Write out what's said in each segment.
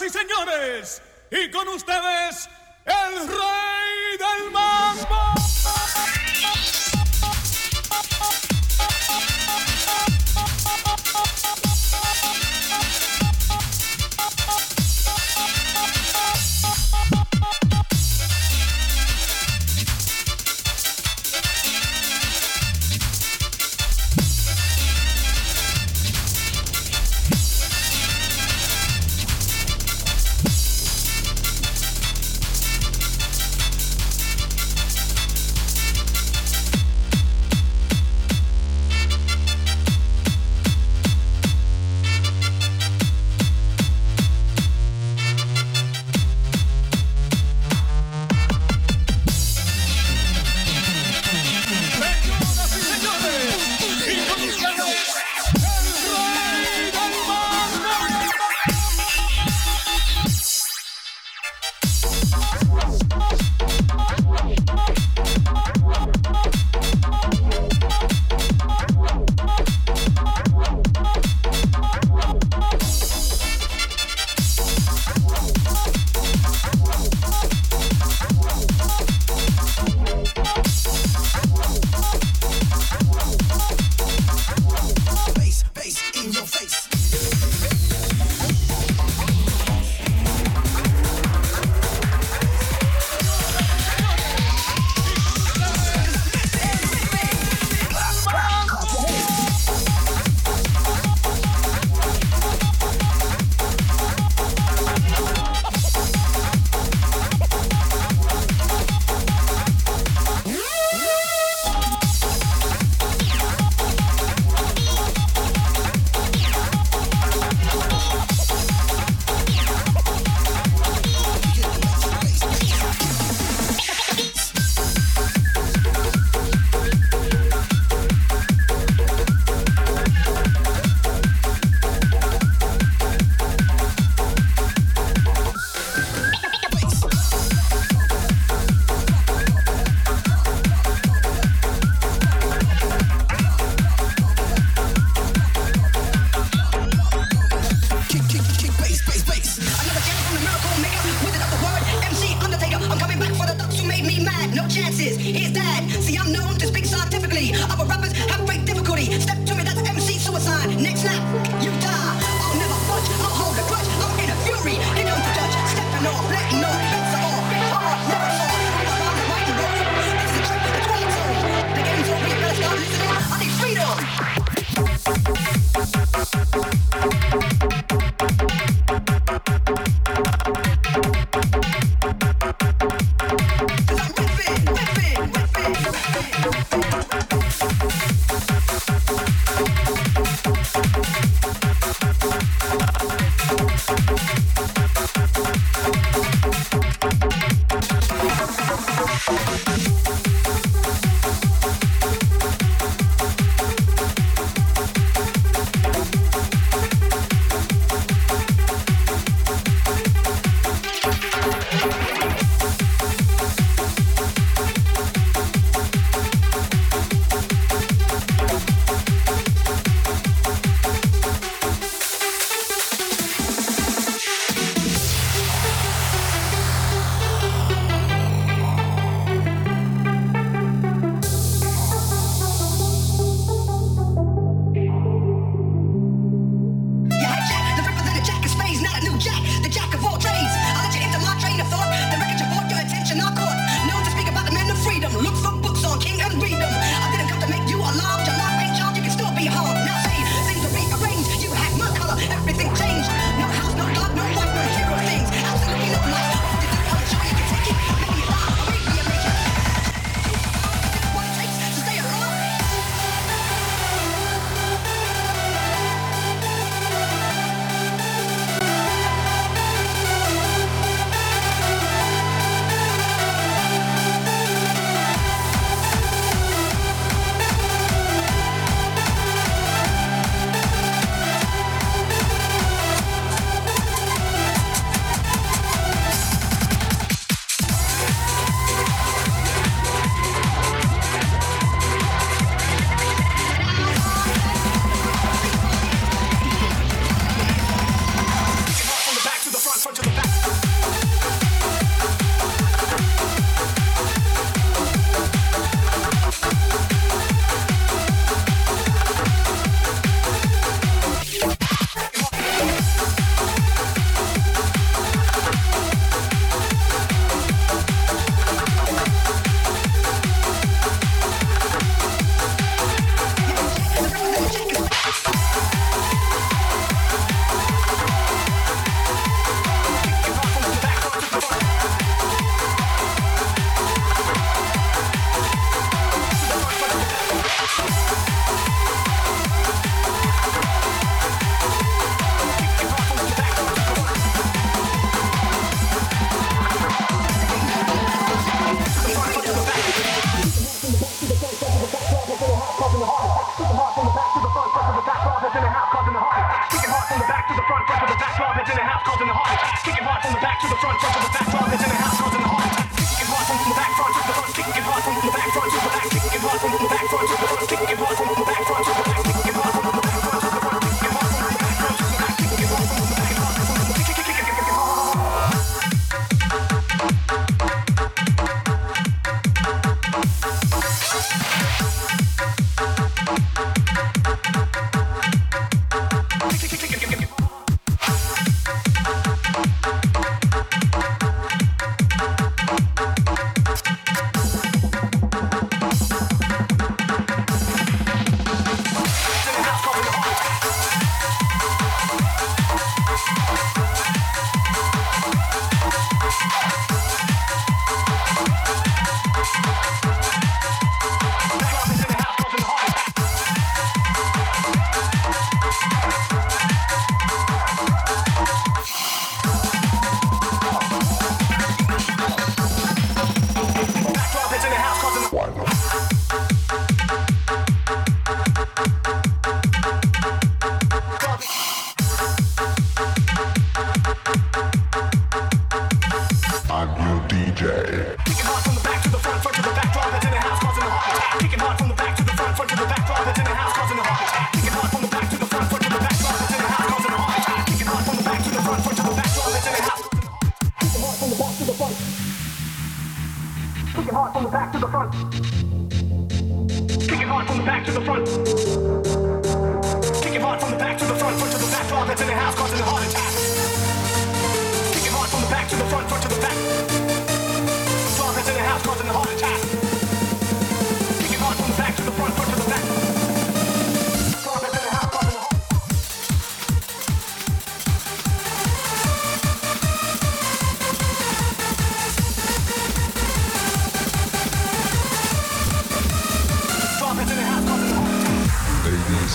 y señores, y con ustedes, el rey del mar.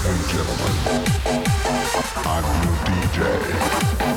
Ladies and gentlemen, I'm your DJ.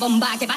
bomba que va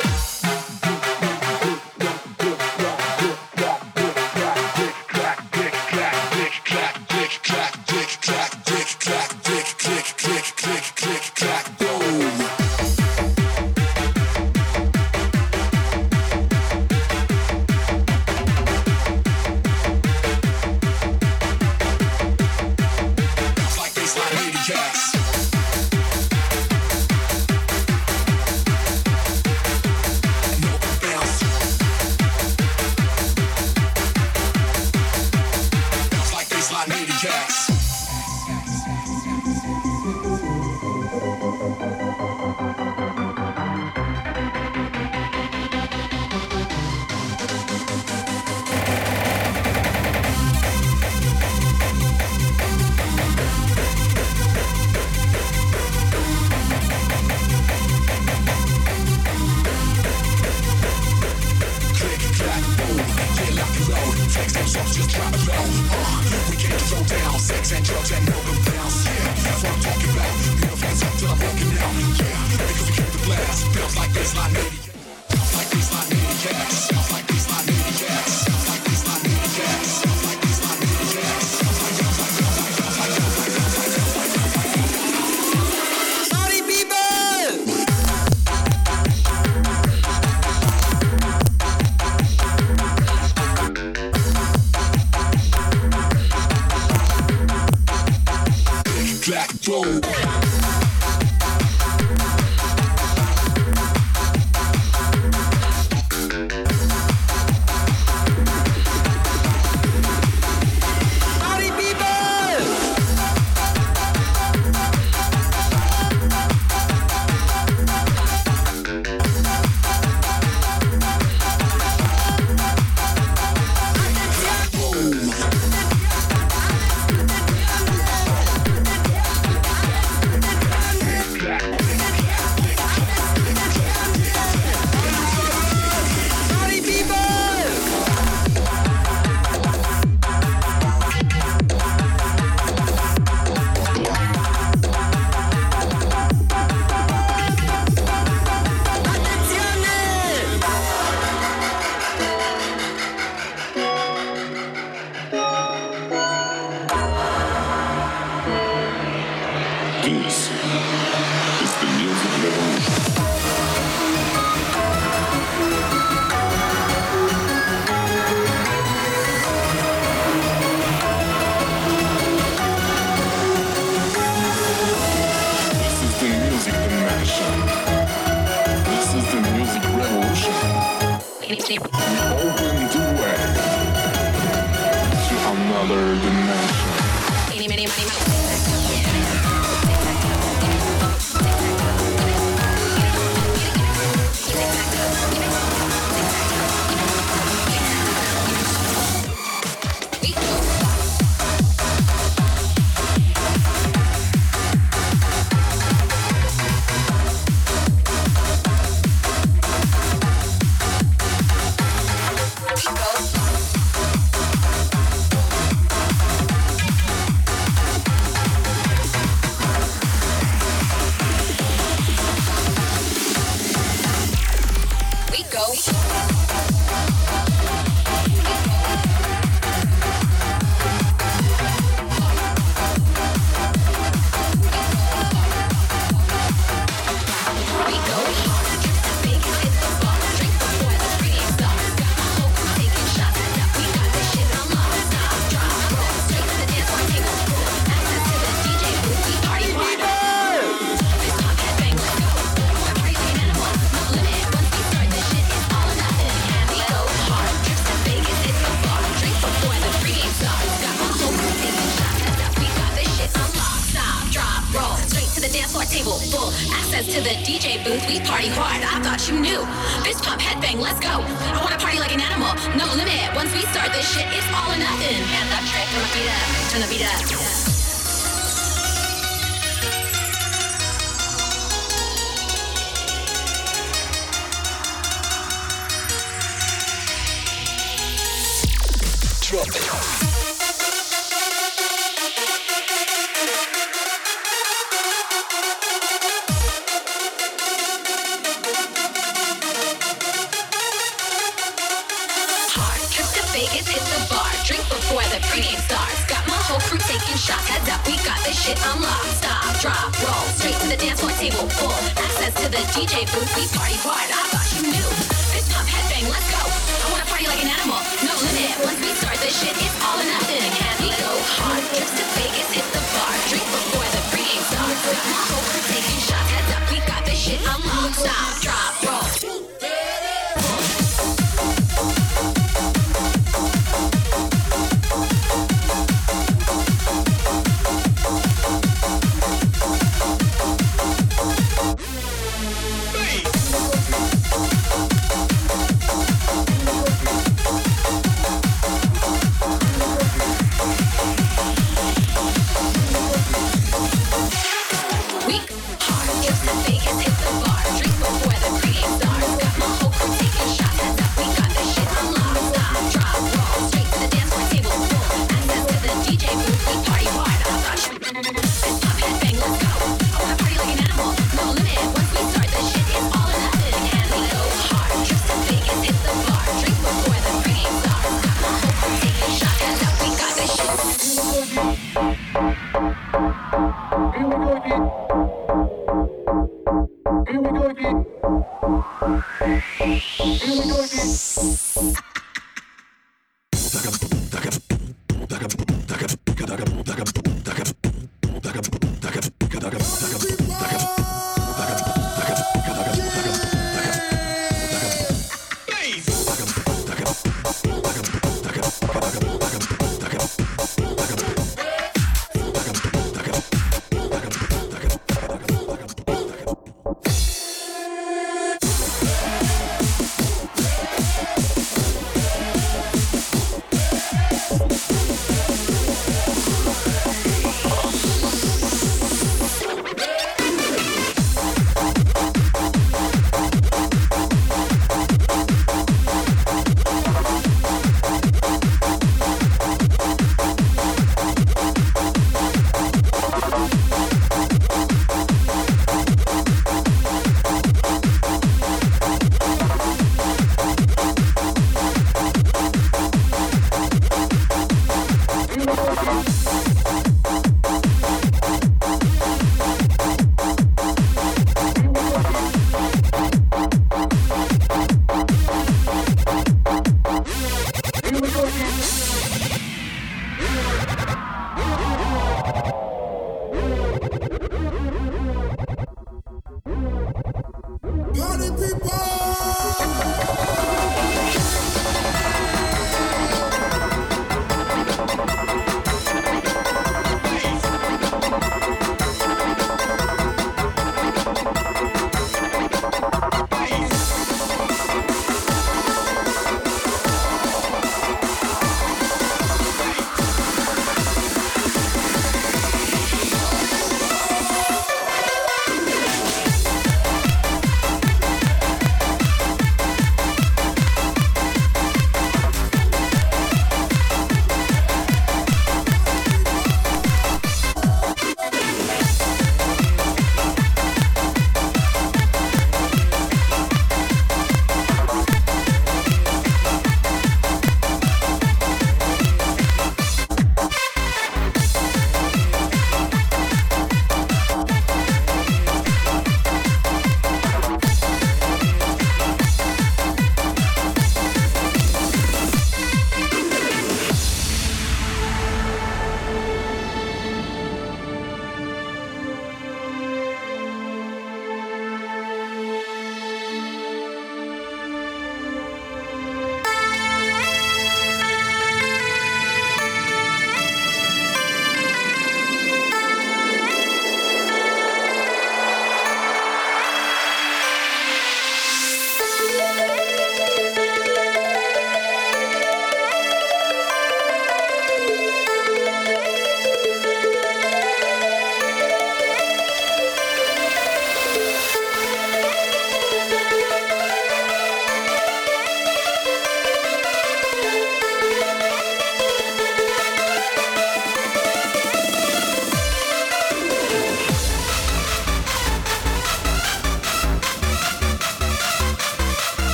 Records.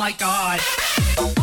my god.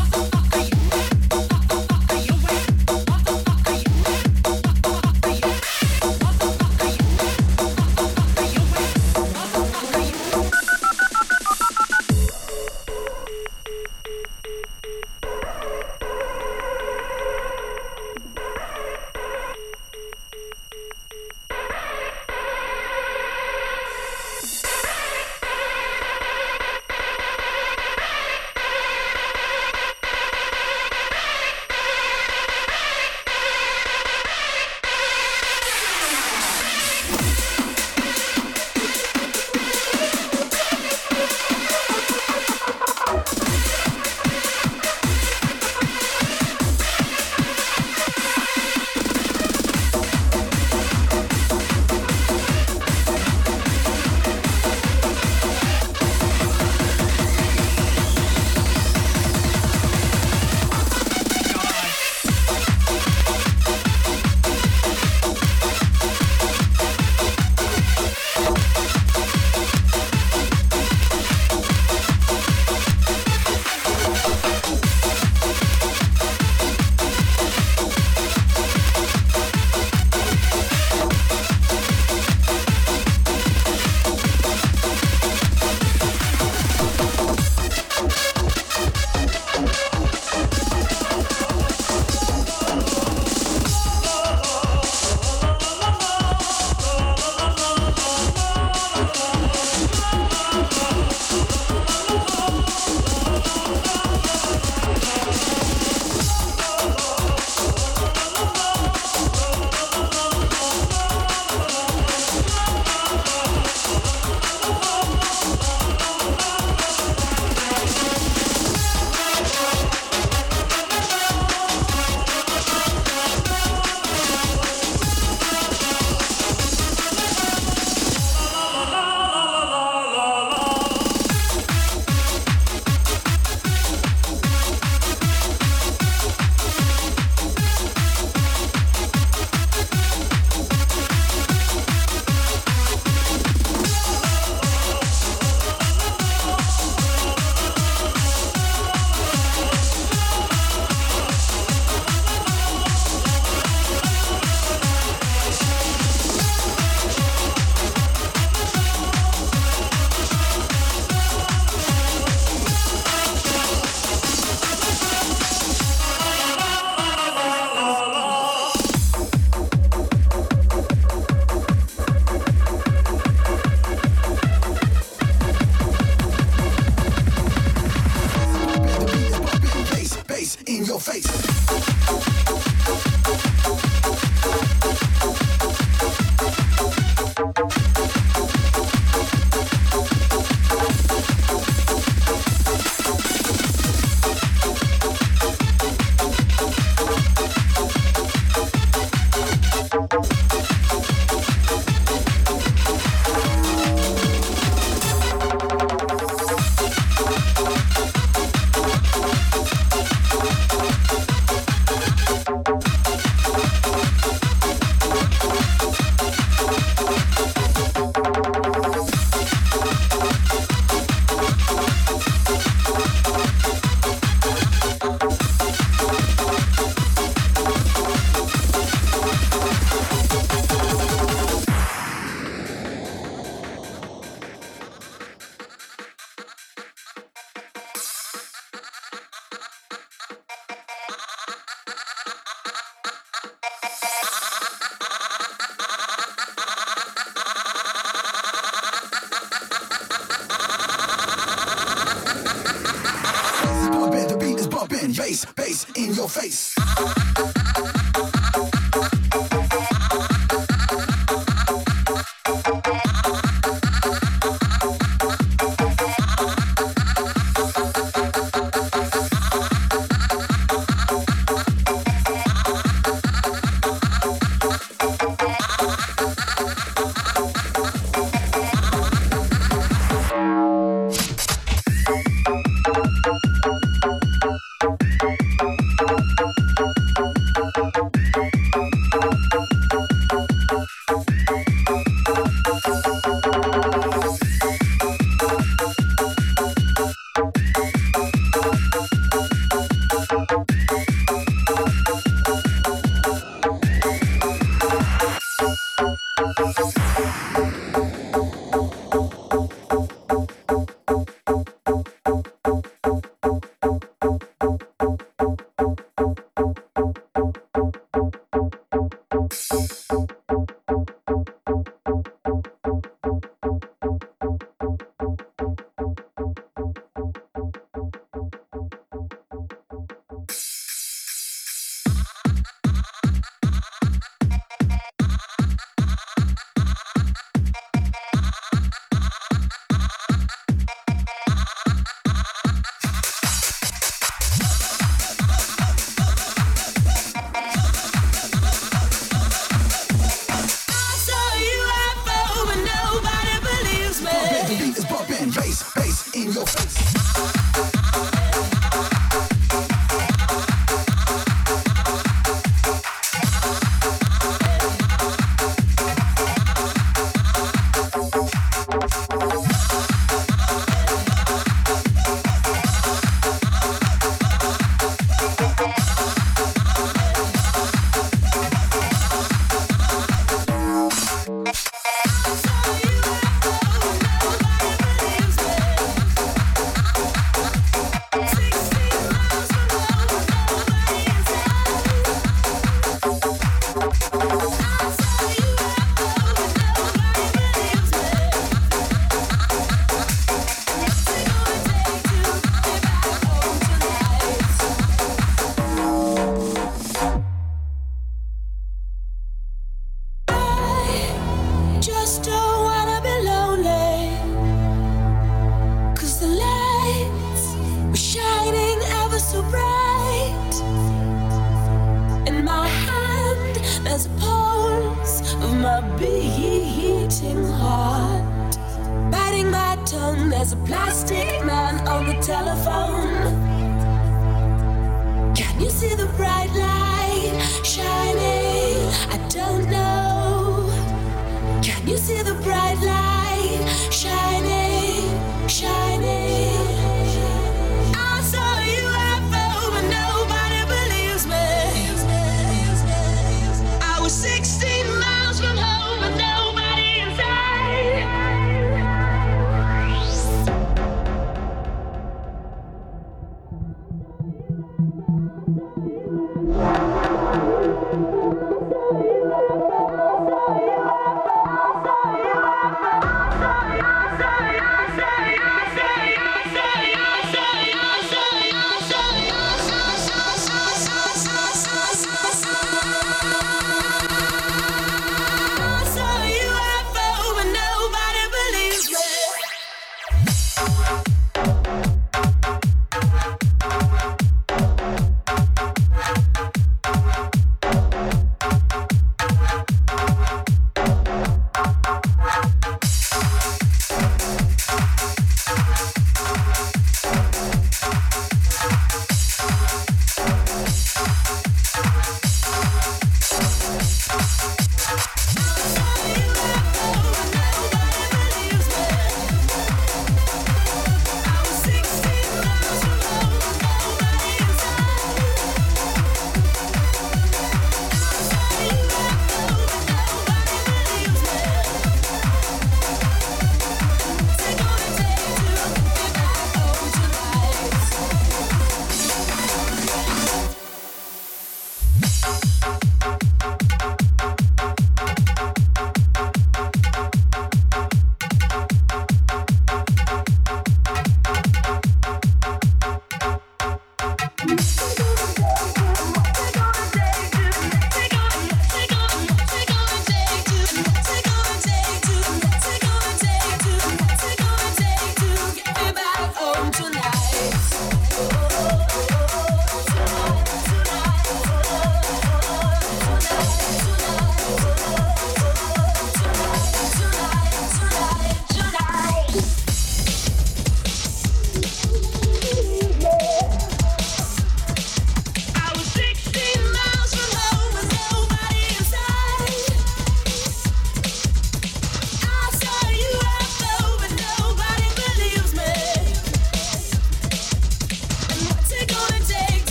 face.